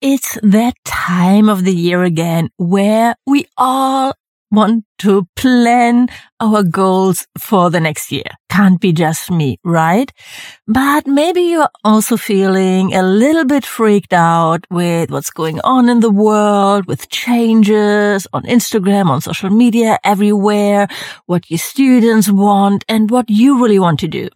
it's that time of the year again where we all want to plan our goals for the next year. Can't be just me, right? But maybe you're also feeling a little bit freaked out with what's going on in the world, with changes on Instagram, on social media, everywhere, what your students want and what you really want to do.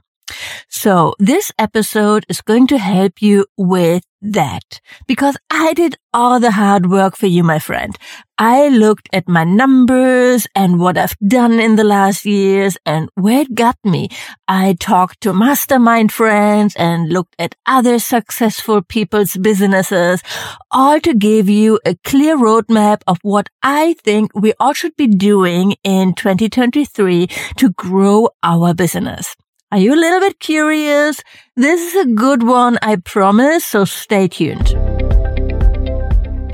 So this episode is going to help you with that because I did all the hard work for you, my friend. I looked at my numbers and what I've done in the last years and where it got me. I talked to mastermind friends and looked at other successful people's businesses, all to give you a clear roadmap of what I think we all should be doing in 2023 to grow our business. Are you a little bit curious? This is a good one, I promise, so stay tuned.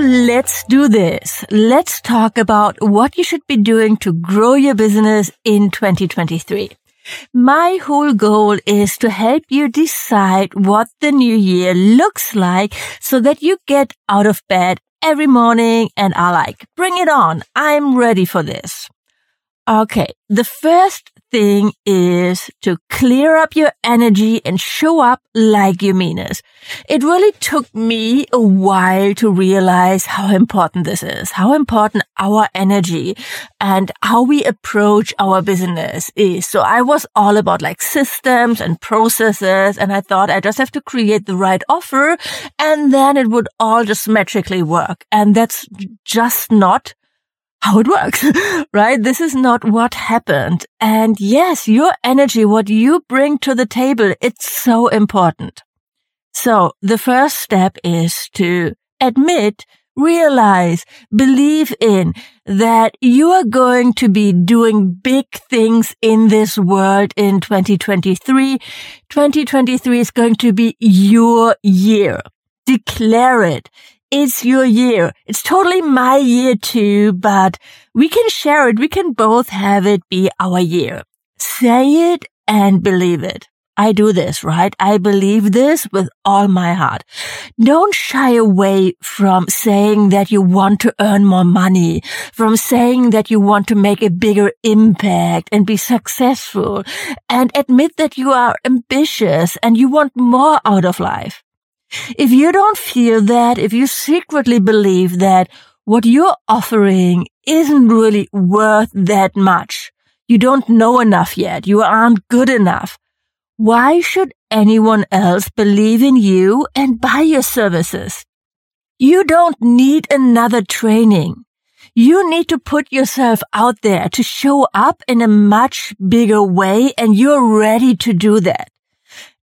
Let's do this. Let's talk about what you should be doing to grow your business in 2023. My whole goal is to help you decide what the new year looks like so that you get out of bed every morning and are like, bring it on. I'm ready for this. Okay. The first thing is to clear up your energy and show up like you mean it. It really took me a while to realize how important this is, how important our energy and how we approach our business is. So I was all about like systems and processes. And I thought I just have to create the right offer and then it would all just magically work. And that's just not how it works, right? This is not what happened. And yes, your energy, what you bring to the table, it's so important. So the first step is to admit, realize, believe in that you are going to be doing big things in this world in 2023. 2023 is going to be your year. Declare it. It's your year. It's totally my year too, but we can share it. We can both have it be our year. Say it and believe it. I do this, right? I believe this with all my heart. Don't shy away from saying that you want to earn more money, from saying that you want to make a bigger impact and be successful and admit that you are ambitious and you want more out of life. If you don't feel that, if you secretly believe that what you're offering isn't really worth that much, you don't know enough yet, you aren't good enough, why should anyone else believe in you and buy your services? You don't need another training. You need to put yourself out there to show up in a much bigger way and you're ready to do that.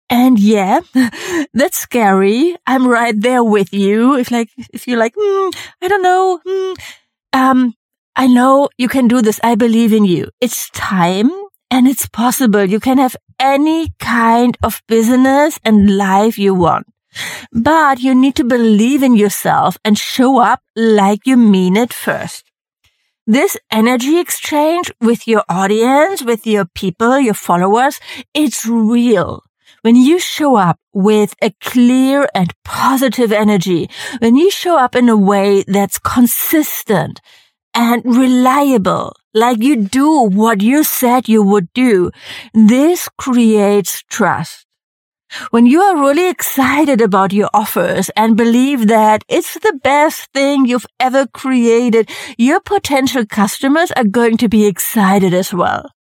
And yeah, that's scary. I'm right there with you. If like, if you're like, hmm, I don't know, hmm, um, I know you can do this. I believe in you. It's time and it's possible. You can have any kind of business and life you want. But you need to believe in yourself and show up like you mean it first. This energy exchange with your audience, with your people, your followers, it's real when you show up with a clear and positive energy, when you show up in a way that's consistent and reliable, like you do what you said you would do, this creates trust. When you are really excited about your offers and believe that it's the best thing you've ever created, your potential customers are going to be excited as well.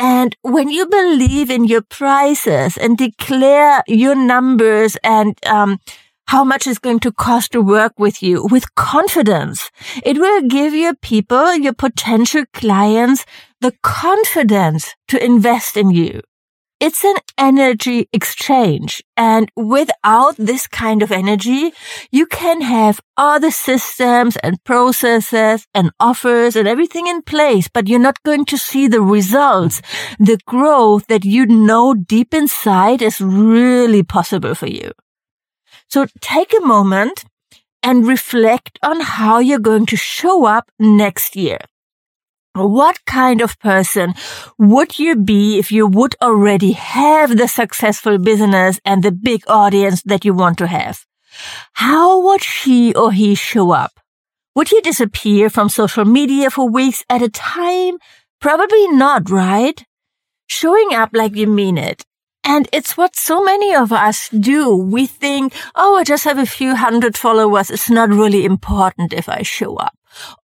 And when you believe in your prices and declare your numbers and, um, how much it's going to cost to work with you with confidence. It will give your people, your potential clients, the confidence to invest in you. It's an energy exchange. And without this kind of energy, you can have other systems and processes and offers and everything in place, but you're not going to see the results, the growth that you know deep inside is really possible for you. So take a moment and reflect on how you're going to show up next year. What kind of person would you be if you would already have the successful business and the big audience that you want to have? How would she or he show up? Would you disappear from social media for weeks at a time? Probably not, right? Showing up like you mean it and it's what so many of us do. We think, oh, I just have a few hundred followers. It's not really important if I show up.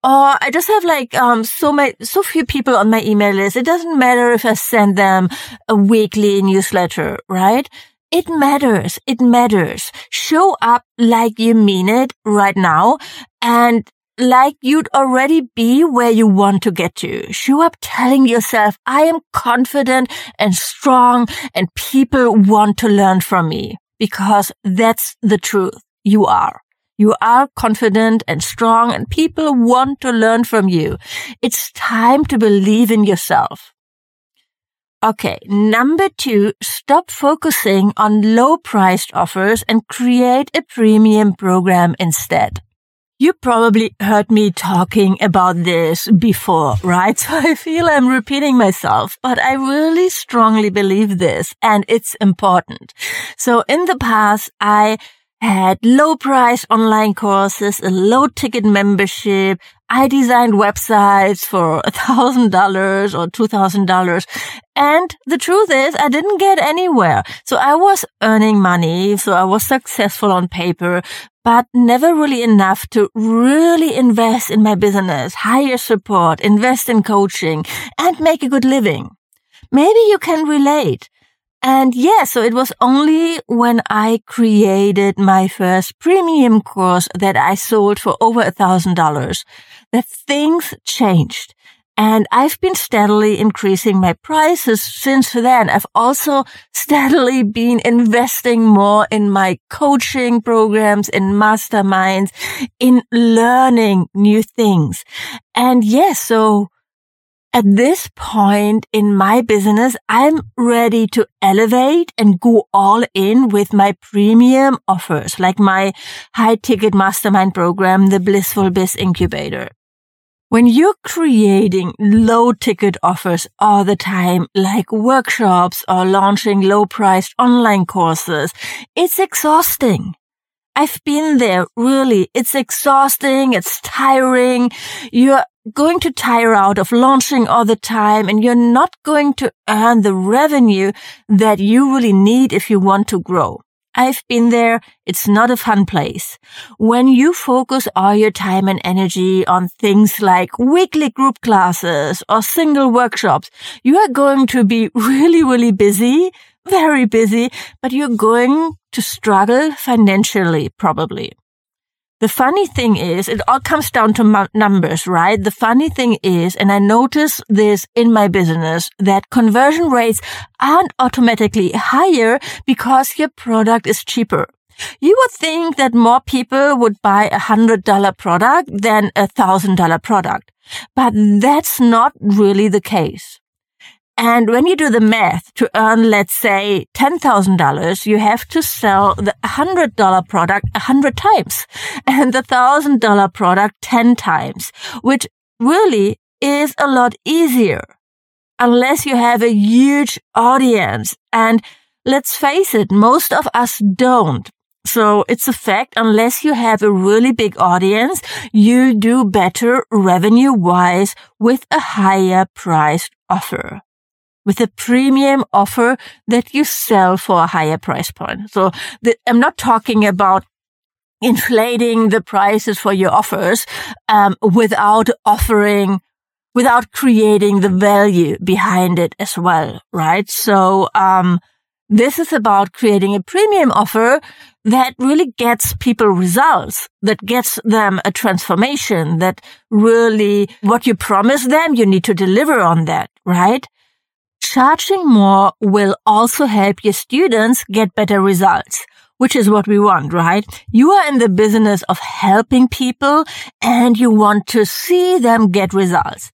Or I just have like, um, so many, so few people on my email list. It doesn't matter if I send them a weekly newsletter, right? It matters. It matters. Show up like you mean it right now and like you'd already be where you want to get to. Show up telling yourself, I am confident and strong and people want to learn from me because that's the truth. You are. You are confident and strong and people want to learn from you. It's time to believe in yourself. Okay. Number two, stop focusing on low priced offers and create a premium program instead. You probably heard me talking about this before, right? So I feel I'm repeating myself, but I really strongly believe this and it's important. So in the past, I had low price online courses, a low ticket membership. I designed websites for a thousand dollars or two thousand dollars. And the truth is I didn't get anywhere. So I was earning money. So I was successful on paper, but never really enough to really invest in my business, hire support, invest in coaching, and make a good living. Maybe you can relate. And yeah, so it was only when I created my first premium course that I sold for over a thousand dollars that things changed. And I've been steadily increasing my prices since then. I've also steadily been investing more in my coaching programs, in masterminds, in learning new things. And yes, so at this point in my business, I'm ready to elevate and go all in with my premium offers, like my high ticket mastermind program, the Blissful Biz Incubator. When you're creating low ticket offers all the time, like workshops or launching low priced online courses, it's exhausting. I've been there, really. It's exhausting. It's tiring. You're going to tire out of launching all the time and you're not going to earn the revenue that you really need if you want to grow. I've been there. It's not a fun place. When you focus all your time and energy on things like weekly group classes or single workshops, you are going to be really, really busy, very busy, but you're going to struggle financially, probably. The funny thing is, it all comes down to numbers, right? The funny thing is, and I notice this in my business, that conversion rates aren't automatically higher because your product is cheaper. You would think that more people would buy a hundred dollar product than a thousand dollar product, but that's not really the case. And when you do the math to earn, let's say, $10,000, you have to sell the $100 product 100 times and the $1,000 product 10 times, which really is a lot easier unless you have a huge audience. And let's face it, most of us don't. So it's a fact. Unless you have a really big audience, you do better revenue wise with a higher priced offer with a premium offer that you sell for a higher price point. So the, I'm not talking about inflating the prices for your offers um, without offering without creating the value behind it as well right so um, this is about creating a premium offer that really gets people results, that gets them a transformation, that really what you promise them, you need to deliver on that, right? Charging more will also help your students get better results which is what we want, right? You are in the business of helping people and you want to see them get results.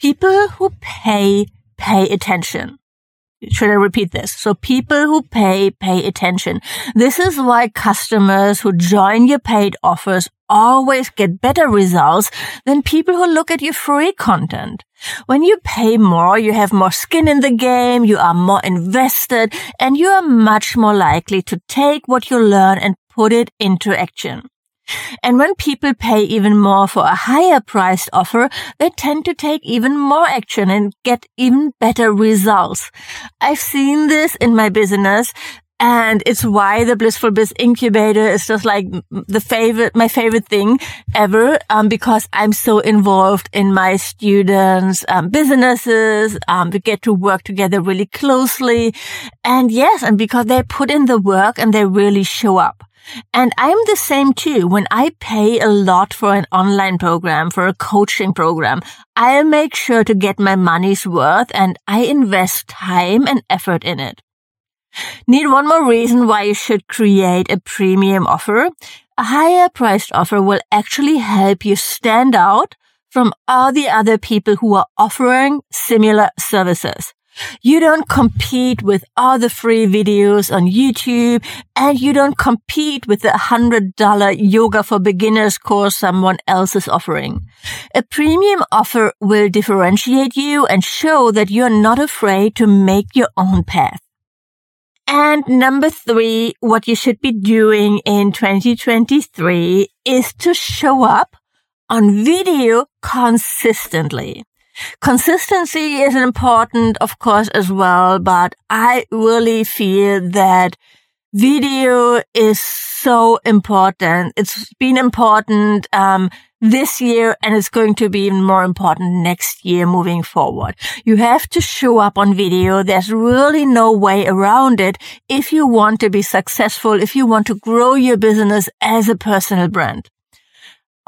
People who pay, pay attention. Should I repeat this? So people who pay, pay attention. This is why customers who join your paid offers always get better results than people who look at your free content. When you pay more, you have more skin in the game, you are more invested, and you are much more likely to take what you learn and put it into action. And when people pay even more for a higher priced offer, they tend to take even more action and get even better results. I've seen this in my business. And it's why the Blissful Biz Incubator is just like the favorite, my favorite thing ever, um, because I'm so involved in my students' um, businesses. Um, we get to work together really closely. And yes, and because they put in the work and they really show up. And I'm the same too. When I pay a lot for an online program, for a coaching program, I'll make sure to get my money's worth and I invest time and effort in it. Need one more reason why you should create a premium offer? A higher priced offer will actually help you stand out from all the other people who are offering similar services. You don't compete with all the free videos on YouTube and you don't compete with the $100 yoga for beginners course someone else is offering. A premium offer will differentiate you and show that you're not afraid to make your own path. And number three, what you should be doing in 2023 is to show up on video consistently. Consistency is important, of course, as well, but I really feel that video is so important. It's been important, um, this year and it's going to be even more important next year moving forward. You have to show up on video. There's really no way around it if you want to be successful, if you want to grow your business as a personal brand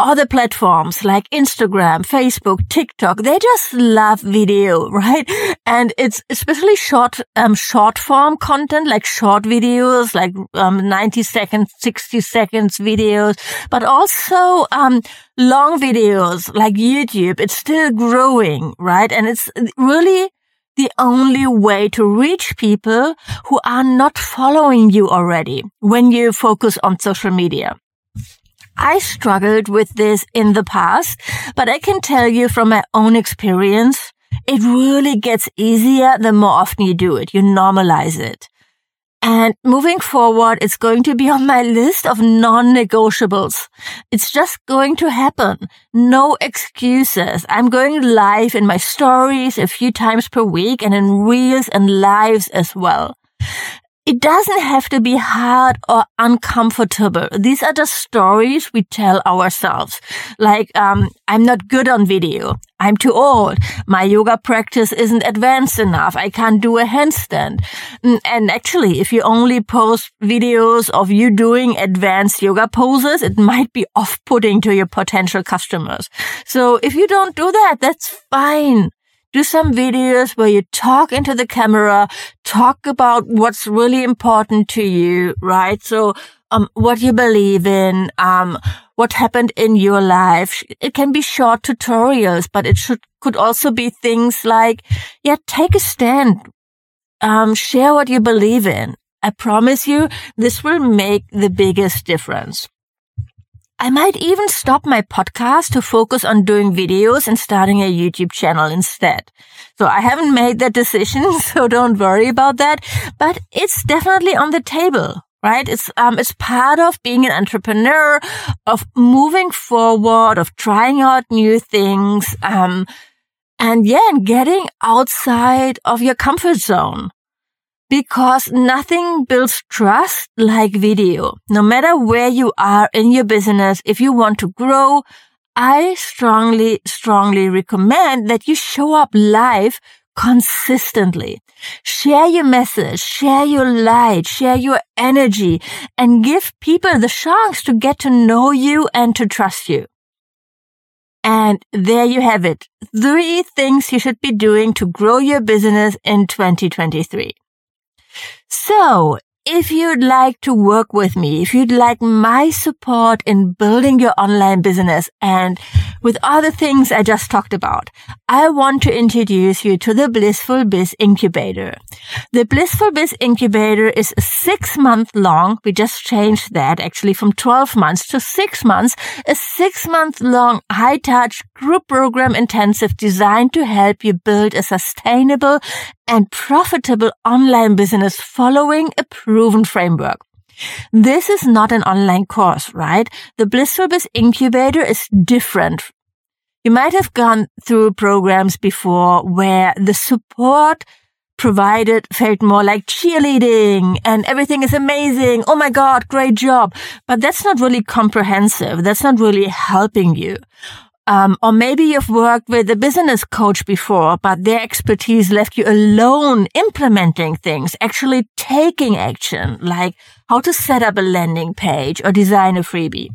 other platforms like Instagram, Facebook, TikTok, they just love video, right? And it's especially short, um, short form content, like short videos, like, um, 90 seconds, 60 seconds videos, but also, um, long videos like YouTube. It's still growing, right? And it's really, the only way to reach people who are not following you already when you focus on social media. I struggled with this in the past, but I can tell you from my own experience, it really gets easier the more often you do it. You normalize it. And moving forward, it's going to be on my list of non-negotiables. It's just going to happen. No excuses. I'm going live in my stories a few times per week and in reels and lives as well it doesn't have to be hard or uncomfortable. These are the stories we tell ourselves. Like, um, I'm not good on video. I'm too old. My yoga practice isn't advanced enough. I can't do a handstand. Mm, and actually, if you only post videos of you doing advanced yoga poses, it might be off-putting to your potential customers. So if you don't do that, that's fine do some videos where you talk into the camera, talk about what's really important to you, right? So, um, what you believe in, um, what happened in your life. It can be short tutorials, but it should, could also be things like, yeah, take a stand. Um, share what you believe in. I promise you, this will make the biggest difference. I might even stop my podcast to focus on doing videos and starting a YouTube channel instead. So I haven't made that decision, so don't worry about that, but it's definitely on the table right? It's, um, it's part of being an entrepreneur, of moving forward, of trying out new things, um, and yeah, and getting outside of your comfort zone because nothing builds trust like video. No matter where you are in your business, if you want to grow, I strongly, strongly recommend that you show up live consistently. Share your message, share your light, share your energy, and give people the chance to get to know you and to trust you. And there you have it. Three things you should be doing to grow your business in 2023. So if you'd like to work with me, if you'd like my support in building your online business and with the things I just talked about, I want to introduce you to the Blissful Biz Incubator. The Blissful Biz Incubator is six month long. We just changed that actually from 12 months to six months, a six month long high touch group program intensive designed to help you build a sustainable and profitable online business following a proven framework. This is not an online course, right? The Blissful Biz Incubator is different. You might have gone through programs before where the support provided felt more like cheerleading and everything is amazing. Oh my God, great job. But that's not really comprehensive. That's not really helping you. Um, or maybe you've worked with a business coach before, but their expertise left you alone implementing things, actually taking action, like how to set up a landing page or design a freebie.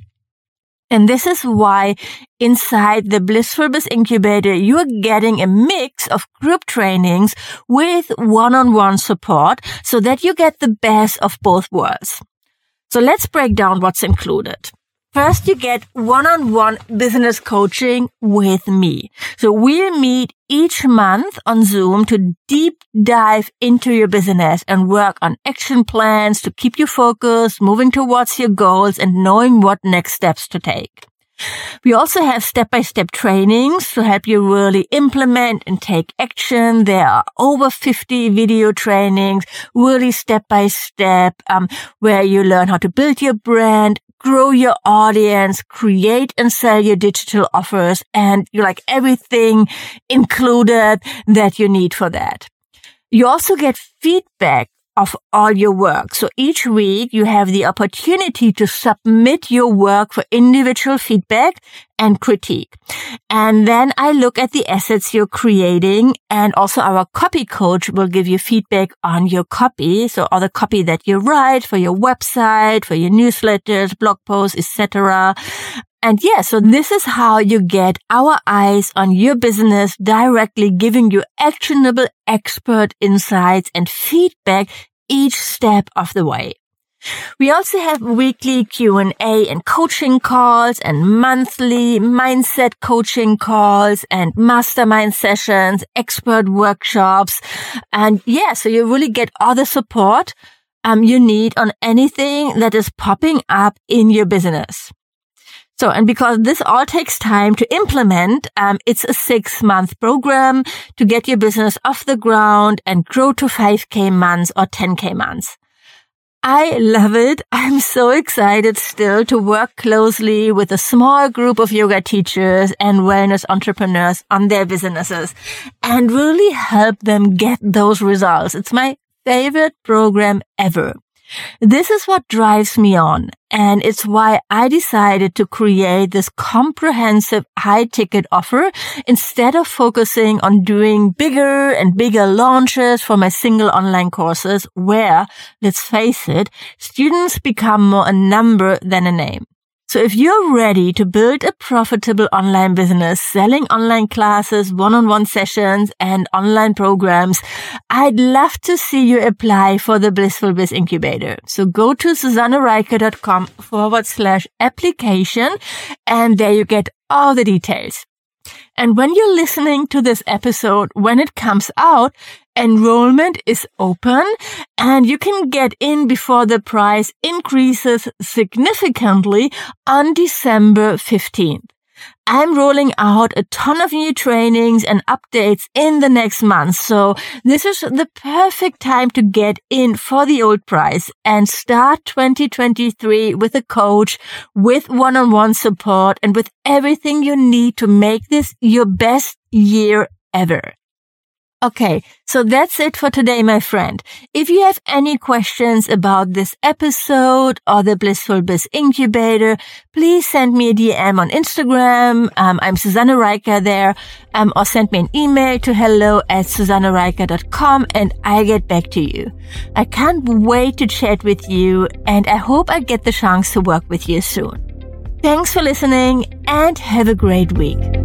And this is why inside the Blissful Biz Incubator, you're getting a mix of group trainings with one-on-one support so that you get the best of both worlds. So let's break down what's included. First, you get one-on-one business coaching with me. So we'll meet each month on Zoom to deep dive into your business and work on action plans to keep you focused, moving towards your goals and knowing what next steps to take. We also have step-by-step trainings to help you really implement and take action. There are over 50 video trainings, really step-by-step, um, where you learn how to build your brand, grow your audience, create and sell your digital offers, and you like everything included that you need for that. You also get feedback of all your work. So each week you have the opportunity to submit your work for individual feedback and critique. And then I look at the assets you're creating and also our copy coach will give you feedback on your copy. So all the copy that you write for your website, for your newsletters, blog posts, etc. And yeah, so this is how you get our eyes on your business directly giving you actionable expert insights and feedback each step of the way. We also have weekly Q&A and coaching calls and monthly mindset coaching calls and mastermind sessions, expert workshops. And yeah, so you really get all the support um, you need on anything that is popping up in your business. So, and because this all takes time to implement, um, it's a six month program to get your business off the ground and grow to 5k months or 10k months. I love it. I'm so excited still to work closely with a small group of yoga teachers and wellness entrepreneurs on their businesses and really help them get those results. It's my favorite program ever. This is what drives me on. And it's why I decided to create this comprehensive high ticket offer instead of focusing on doing bigger and bigger launches for my single online courses where, let's face it, students become more a number than a name. So if you're ready to build a profitable online business, selling online classes, one-on-one sessions, and online programs, I'd love to see you apply for the Blissful Biz Incubator. So go to susannerieker.com forward slash application, and there you get all the details. And when you're listening to this episode, when it comes out, enrollment is open and you can get in before the price increases significantly on December 15th. I'm rolling out a ton of new trainings and updates in the next month. So this is the perfect time to get in for the old price and start 2023 with a coach, with one-on-one support and with everything you need to make this your best year ever. Okay, so that's it for today, my friend. If you have any questions about this episode or the Blissful Biz Incubator, please send me a DM on Instagram. Um, I'm Susanne Rieker there, um, or send me an email to hello at susannerieker.com and I'll get back to you. I can't wait to chat with you and I hope I get the chance to work with you soon. Thanks for listening and have a great week.